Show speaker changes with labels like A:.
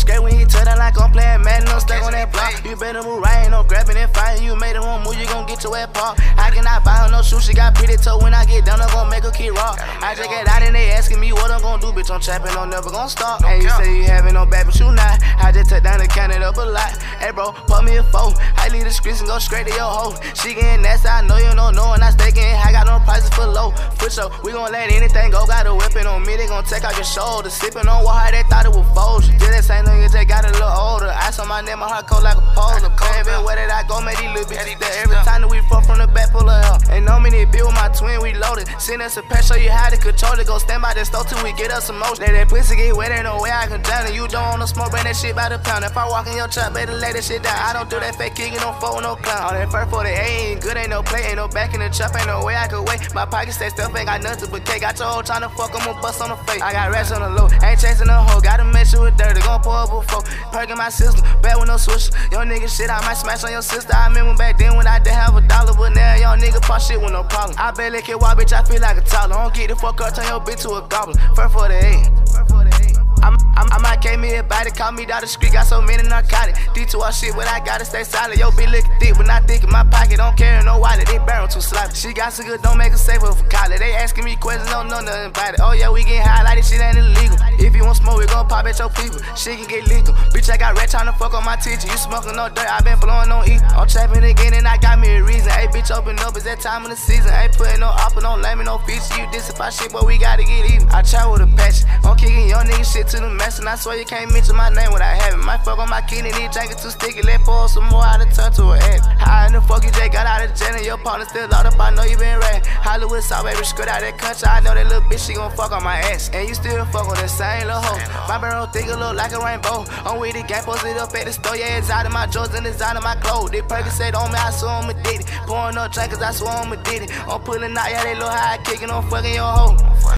A: straight when he tell that like I'm playing Madden, I'm stuck on that block. You better move right, ain't no grabbing and fighting. You made it one move, you gon' get your ass park. I cannot buy her no shoes, she got pretty toe. When I get down, I'm gon' make her keep rock. I just get out and they asking me what I'm gon' do, bitch. I'm trapping, I'm never gon' stop. And you say you having no bad, but you not. I just took down the counted up a lot. Hey, bro, put me a phone. I leave the streets and go straight to your hoe. She getting nasty, I know you don't know, and I stay getting I got no prices for low. For sure, we gon' let anything go. Got a weapon they gon' take out your shoulder. Sippin' on water, they thought it was. She did that same thing, just got a older. My heart cold like a polar. Baby, where did I go? Make these little bitches there. Every time that we fuck from the back, pull her up. Ain't no many bill with my twin, we loaded. Send us a patch, show you how to control it. Go stand by the stove till we get us some motion. Let that pussy get wet, ain't no way I can drown it. You don't wanna smoke, bring that shit by the pound. If I walk in your trap, better lay that shit down. I don't do that fake kicking, no phone, no clown. All that first for the A ain't good, ain't no play, ain't no back in the trap, ain't no way I could wait. My pocket stay stuff, ain't got nothing but cake. Got your hoe to fuck, I'ma bust on the face. I got rats on the low, ain't chasing the hoe, gotta make sure it's dirty, gon' pour up before. Perking my system, bad with no switch. Young nigga shit, I might smash on your sister. I remember back then when I didn't have a dollar, but now young nigga pop shit with no problem. I barely can walk, bitch, I feel like a toddler. Don't get the fuck up, turn your bitch to a goblin. First for the eight. I'm, I'm, I might came here body, call me down the street, got so many narcotics. D2R shit, but I gotta stay solid. Yo, be looking thick, but not thick in my pocket. Don't carry no wallet, they barrel too sloppy. She got so good, don't make her safer for college. They asking me questions, don't know nothing about it. Oh yeah, we getting high like this shit ain't illegal. If you want smoke, we gon' pop at your people. Shit can get legal. Bitch, I got red tryna fuck on my teacher. You smoking no dirt, I been blowing on E. I'm trapping bitch, open up, it's that time of the season. Ain't putting no offer, no lame, no feature. You disify shit, but we gotta get even. I travel with a patch. I'm kicking young nigga shit to the mess, and I swear you can't mention my name without having. Might fuck on my kidney, need drink it too sticky. Let pour some more out of turn to a head. How in the fuck you just got out of jail and your partner still locked up? I know you been rat. Hollywood saw baby, straight out that country. I know that little bitch, she gon' fuck on my ass. And you still fuck on the same little hoe. My barrel thick, it look like a rainbow. I'm with the gang, posted up at the store. Yeah, it's out of my drawers and it's out of my clothes. They Percocet on me, I swear I'm addicted. Pouring up drink, cause I swear I'm addicted. I'm pulling out, yeah, they look high, kicking on fucking your hoe.